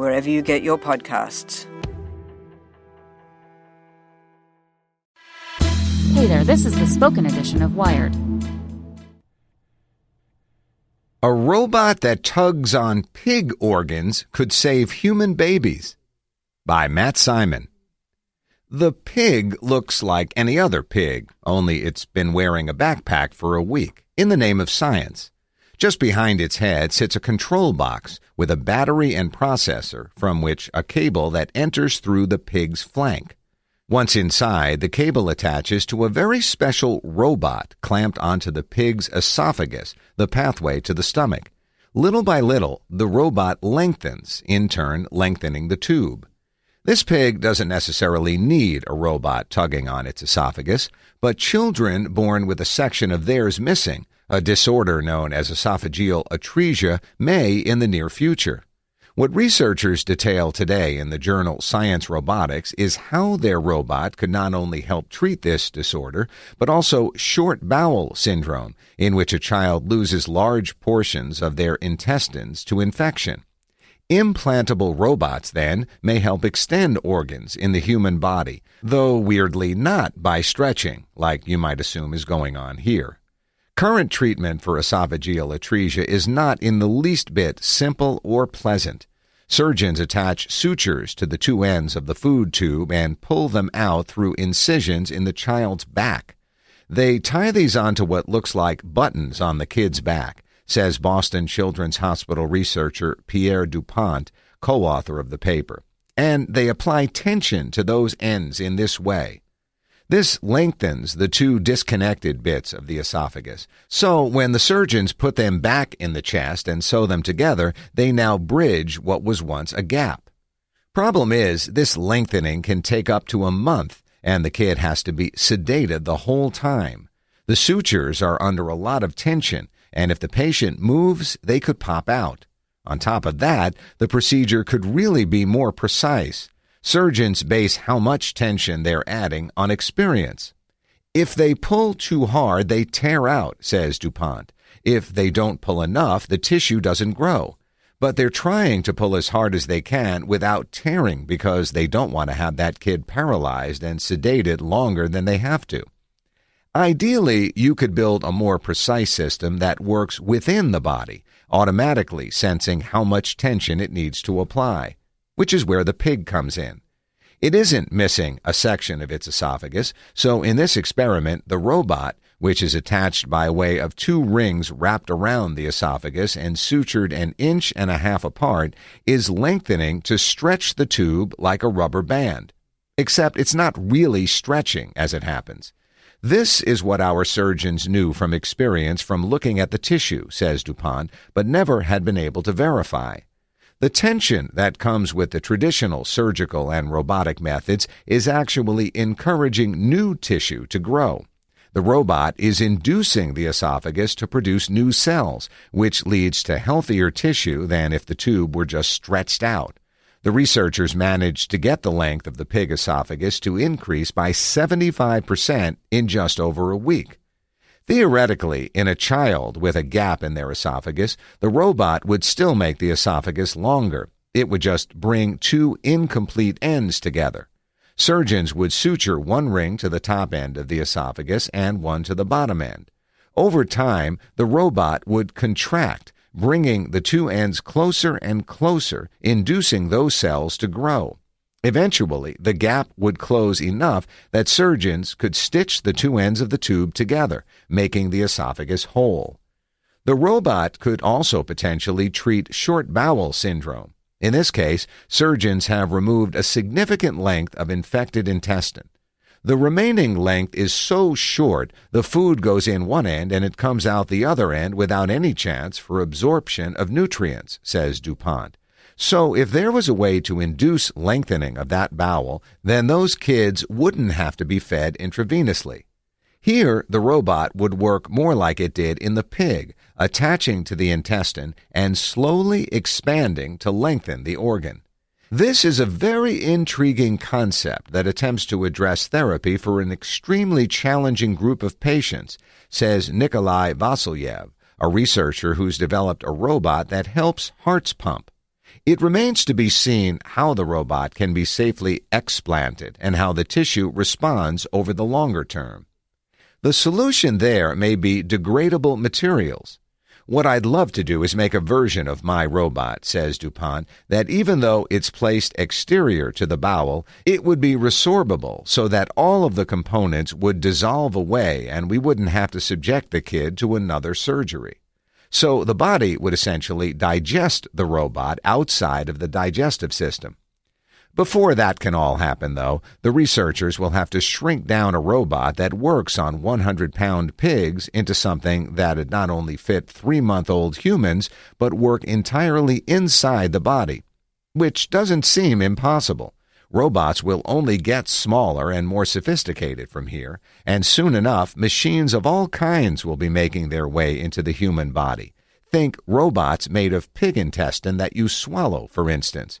wherever you get your podcasts. Hey there, this is the spoken edition of Wired. A robot that tugs on pig organs could save human babies. By Matt Simon. The pig looks like any other pig, only it's been wearing a backpack for a week, in the name of science. Just behind its head sits a control box with a battery and processor from which a cable that enters through the pig's flank. Once inside, the cable attaches to a very special robot clamped onto the pig's esophagus, the pathway to the stomach. Little by little, the robot lengthens, in turn lengthening the tube. This pig doesn't necessarily need a robot tugging on its esophagus, but children born with a section of theirs missing, a disorder known as esophageal atresia, may in the near future. What researchers detail today in the journal Science Robotics is how their robot could not only help treat this disorder, but also short bowel syndrome, in which a child loses large portions of their intestines to infection. Implantable robots, then, may help extend organs in the human body, though weirdly not by stretching, like you might assume is going on here. Current treatment for esophageal atresia is not in the least bit simple or pleasant. Surgeons attach sutures to the two ends of the food tube and pull them out through incisions in the child's back. They tie these onto what looks like buttons on the kid's back, says Boston Children's Hospital researcher Pierre Dupont, co author of the paper. And they apply tension to those ends in this way. This lengthens the two disconnected bits of the esophagus. So when the surgeons put them back in the chest and sew them together, they now bridge what was once a gap. Problem is, this lengthening can take up to a month, and the kid has to be sedated the whole time. The sutures are under a lot of tension, and if the patient moves, they could pop out. On top of that, the procedure could really be more precise. Surgeons base how much tension they're adding on experience. If they pull too hard, they tear out, says Dupont. If they don't pull enough, the tissue doesn't grow. But they're trying to pull as hard as they can without tearing because they don't want to have that kid paralyzed and sedated longer than they have to. Ideally, you could build a more precise system that works within the body, automatically sensing how much tension it needs to apply which is where the pig comes in. It isn't missing a section of its esophagus, so in this experiment, the robot, which is attached by way of two rings wrapped around the esophagus and sutured an inch and a half apart, is lengthening to stretch the tube like a rubber band. Except it's not really stretching as it happens. This is what our surgeons knew from experience from looking at the tissue, says Dupont, but never had been able to verify. The tension that comes with the traditional surgical and robotic methods is actually encouraging new tissue to grow. The robot is inducing the esophagus to produce new cells, which leads to healthier tissue than if the tube were just stretched out. The researchers managed to get the length of the pig esophagus to increase by 75% in just over a week. Theoretically, in a child with a gap in their esophagus, the robot would still make the esophagus longer. It would just bring two incomplete ends together. Surgeons would suture one ring to the top end of the esophagus and one to the bottom end. Over time, the robot would contract, bringing the two ends closer and closer, inducing those cells to grow. Eventually, the gap would close enough that surgeons could stitch the two ends of the tube together, making the esophagus whole. The robot could also potentially treat short bowel syndrome. In this case, surgeons have removed a significant length of infected intestine. The remaining length is so short the food goes in one end and it comes out the other end without any chance for absorption of nutrients, says Dupont. So, if there was a way to induce lengthening of that bowel, then those kids wouldn't have to be fed intravenously. Here, the robot would work more like it did in the pig, attaching to the intestine and slowly expanding to lengthen the organ. This is a very intriguing concept that attempts to address therapy for an extremely challenging group of patients, says Nikolai Vasilyev, a researcher who's developed a robot that helps hearts pump. It remains to be seen how the robot can be safely explanted and how the tissue responds over the longer term. The solution there may be degradable materials. What I'd love to do is make a version of my robot, says Dupont, that even though it's placed exterior to the bowel, it would be resorbable so that all of the components would dissolve away and we wouldn't have to subject the kid to another surgery. So the body would essentially digest the robot outside of the digestive system. Before that can all happen, though, the researchers will have to shrink down a robot that works on 100 pound pigs into something that'd not only fit three month old humans, but work entirely inside the body. Which doesn't seem impossible. Robots will only get smaller and more sophisticated from here, and soon enough, machines of all kinds will be making their way into the human body. Think robots made of pig intestine that you swallow, for instance.